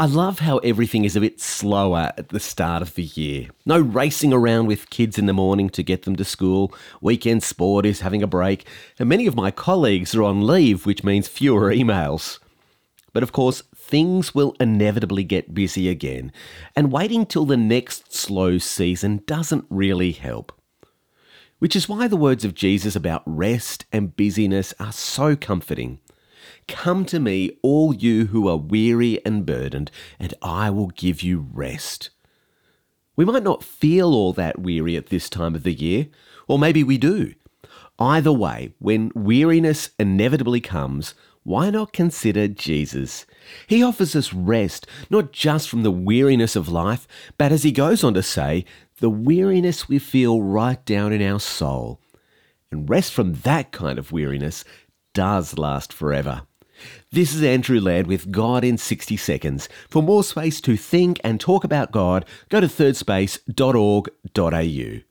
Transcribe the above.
I love how everything is a bit slower at the start of the year. No racing around with kids in the morning to get them to school. Weekend sport is having a break. And many of my colleagues are on leave, which means fewer emails. But of course, things will inevitably get busy again. And waiting till the next slow season doesn't really help. Which is why the words of Jesus about rest and busyness are so comforting. Come to me, all you who are weary and burdened, and I will give you rest. We might not feel all that weary at this time of the year, or maybe we do. Either way, when weariness inevitably comes, why not consider Jesus? He offers us rest, not just from the weariness of life, but as he goes on to say, the weariness we feel right down in our soul. And rest from that kind of weariness does last forever. This is Andrew Laird with God in 60 Seconds. For more space to think and talk about God, go to thirdspace.org.au.